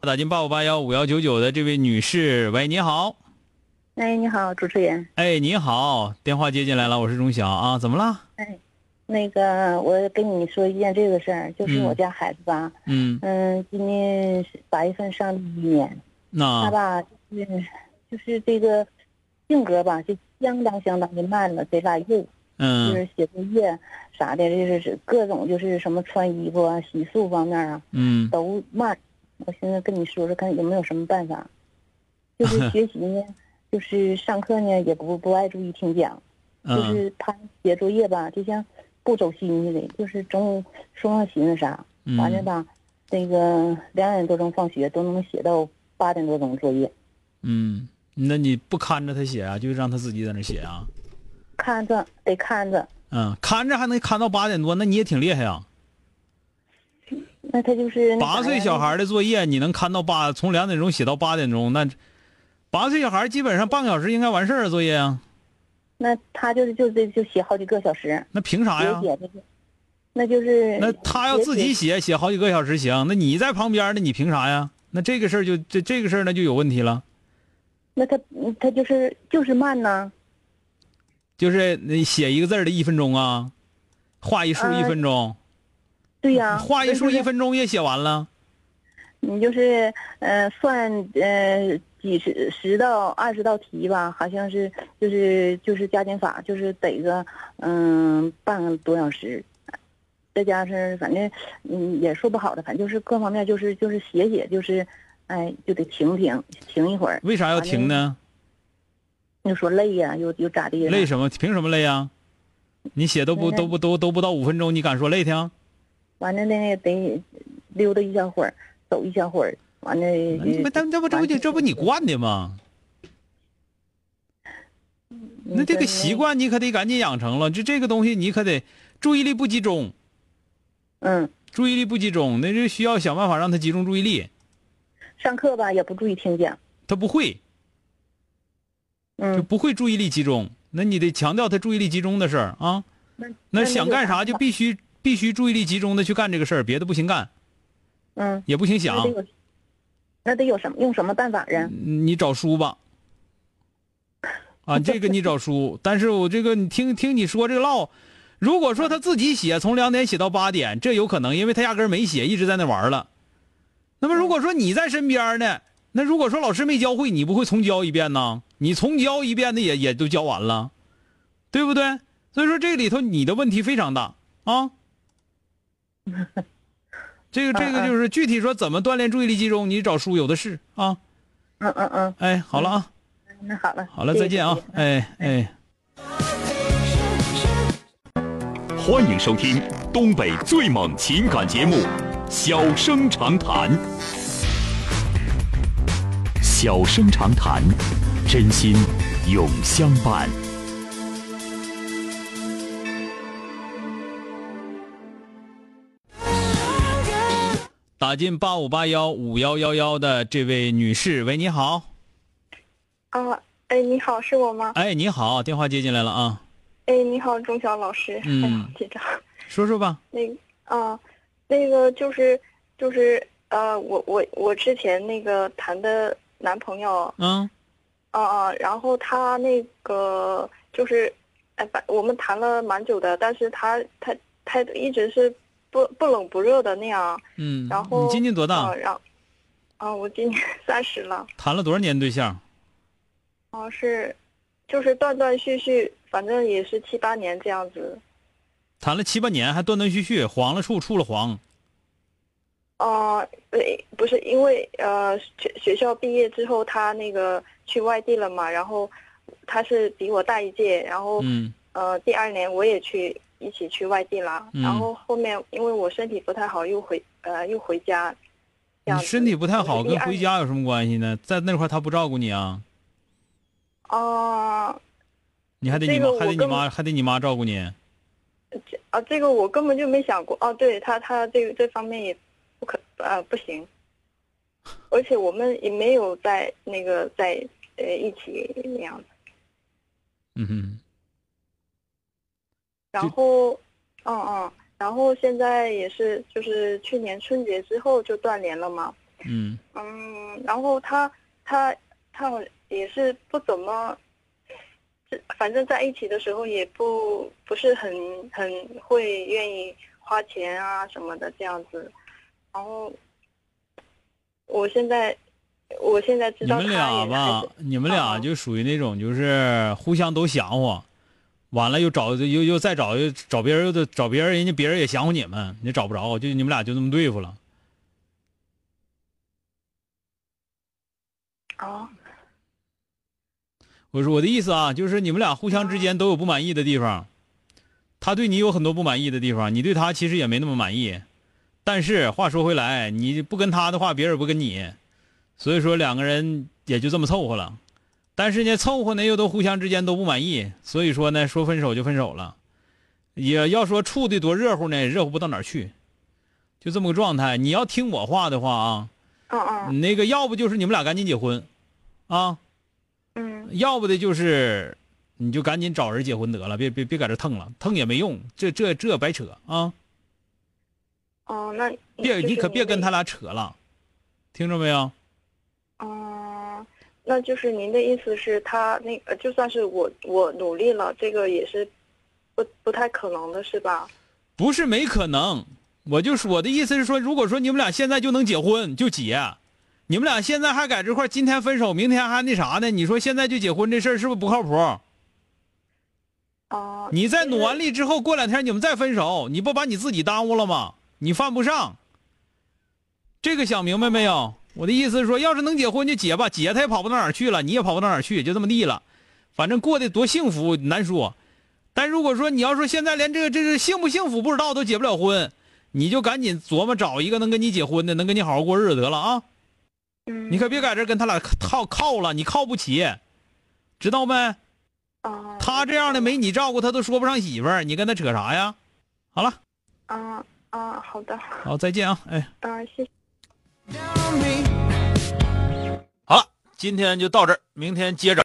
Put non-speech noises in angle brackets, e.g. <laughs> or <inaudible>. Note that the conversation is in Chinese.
打进八五八幺五幺九九的这位女士，喂，你好。哎，你好，主持人。哎，你好，电话接进来了，我是钟晓啊，怎么了？哎，那个，我跟你说一件这个事儿，就是我家孩子吧，嗯嗯，今年八月份上一年，他那吧就是就是这个性格吧，就相当相当的慢了，贼拉肉，就嗯是写作业啥的，就是各种就是什么穿衣服啊、洗漱方面啊嗯都慢。我现在跟你说说，看有没有什么办法。就是 <laughs> 学习呢，就是上课呢也不不爱注意听讲。就嗯是他写作业吧，就像不走心似的，就是中午说上寻思啥，完了嗯吧，那个两点多钟放学都能写到八点多钟作业，嗯，那你不看着他写啊，就让他自己在那写啊？看着得看着，嗯，看着还能看到八点多，那你也挺厉害啊。那他就是八岁小孩的作业，你能看到八，从两点钟写到八点钟，那八岁小孩基本上半个小时应该完事儿啊，作业啊。那他就是就这就写好几个小时，那凭啥呀？那就是那他要自己写写，好几个小时行，那你在旁边呢，你凭啥呀？那这个事儿就这这个事儿那就有问题了，那他他就是就是慢呐，就是你写一个字儿的一分钟啊，画一竖啊一分钟，对呀、画一竖一分钟也写完了。你就是呃算呃几十十到二十道题吧，好像是就是就是加减法，就是得个嗯半个多小时，再加上反正嗯也说不好的，反正就是各方面就是就是写写就是，哎就得停停停一会儿，为啥要停呢？又说累呀、又又咋地？累什么？凭什么累呀？你写都不都不都都不到五分钟，你敢说累挺？完了那个得溜达一小会儿，走一小会儿，完了你不，但这不这不就这不你惯的吗？那这个习。惯你可得赶紧养成了，就这个东西你可得注意力不集中，嗯，注意力不集中，那就需要想办法让他集中注意力。上课吧也不注意听讲，他不会，就嗯，不会注意力集中。那你得强调他注意力集中的事儿啊。那那想干啥就必必须必须注意力集中的去干这个事儿，别的不行干，嗯。也不行想那得。有，那得有什么用什么办法呀？你找书吧。啊，这个你找书，<laughs> 但是我这个你听听你说这个唠，如果说他自己写，从两点写到八点，这有可能，因为他压根儿没写，一直在那玩了。那么如果说你在身边呢，那如果说老师没教会，你不会重教一遍呢？你重教一遍的也也都教完了，对不对？所以说这里头你的问题非常大啊。<laughs> 这个这个就是具体说怎么锻炼注意力集中，你找书有的是啊。嗯嗯嗯，哎，好了啊，那好了，好了，再见啊哎哎。欢迎收听东北最猛情感节目《小生长谈》。小生长谈，真心永相伴。打进八五八幺五幺幺幺的这位女士，喂，你好，啊，哎，你好，是我吗？哎，你好，电话接进来了啊，哎，你好，钟晓老师。嗯紧张。说说吧，那个啊，那个就是就是呃，我我我之前那个谈的男朋友，嗯啊啊，然后他那个就是，哎，反我们谈了蛮久的，但是他他他一直是不不冷不热的那样，嗯，然后你今年多大啊？然后啊，我今年三十了。谈了多少年对象？哦，是，就是断断续续，反正也是七八年这样子。谈了七八年还断断续续，黄了处，处了黄。哦、对，不是因为呃学学校毕业之后，他那个去外地了嘛，然后他是比我大一届，然后、嗯呃第二年我也去一起去外地了，嗯然后后面因为我身体不太好，又回呃又回家。你身体不太好，跟回家有什么关系呢？在那块儿他不照顾你啊？啊你还得你妈还得你妈还得你妈照顾你。这啊，这个我根本就没想过。哦，对他他这个这方面也不可呃不行，而且我们也没有在那个在呃一起那样子。嗯哼，然后，嗯嗯，然后现在也是，就是去年春节之后就断联了嘛。嗯嗯，然后他他他也是不怎么，这反正在一起的时候也不不是很很会愿意花钱啊什么的这样子。然后，我现在我现在知道你们俩吧，你们俩嗯就属于那种就是互相都想我，完了又找又又再找又找别人又得找别人，人家别人也想乎你们，你找不着，就你们俩就这么对付了。哦我说我的意思啊，就是你们俩互相之间都有不满意的地方，他对你有很多不满意的地方，你对他其实也没那么满意。但是话说回来，你不跟他的话，别人不跟你，所以说两个人也就这么凑合了。但是呢，凑合呢又都互相之间都不满意，所以说呢，说分手就分手了。也要说处的多热乎呢，热乎不到哪儿去，就这么个状态。你要听我话的话啊，嗯嗯那个要不就是你们俩赶紧结婚，啊，嗯要不的就是你就赶紧找人结婚得了，别别别搁这腾了，腾也没用，这这这白扯啊！哦，那别你可别跟他俩扯了，听着没有？哦，那就是您的意思是，他那个就算是我我努力了，这个也是不不太可能的，是吧？不是没可能，我就说我的意思是说，如果说你们俩现在就能结婚，就结。你们俩现在还在这块儿今天分手，明天还那啥呢？你说现在就结婚这事儿是不是不靠谱？哦、你再努完力之后，过两天你们再分手，你不把你自己耽误了吗？你犯不上。这个想明白没有？我的意思是说，要是能结婚就结吧，结他也跑不到哪儿去了，你也跑不到哪儿去，就这么地了。反正过得多幸福难说。但如果说你要说现在连这个这个幸不幸福不知道，都结不了婚，你就赶紧琢磨找一个能跟你结婚的，能跟你好好过日子得了啊！嗯，你可别在这跟他俩靠靠了，你靠不起，知道没？哦，他这样的没你照顾，他都说不上媳妇儿，你跟他扯啥呀？好了，啊啊，好的，好，再见啊！哎，啊，谢谢。好了，今天就到这儿，明天接着。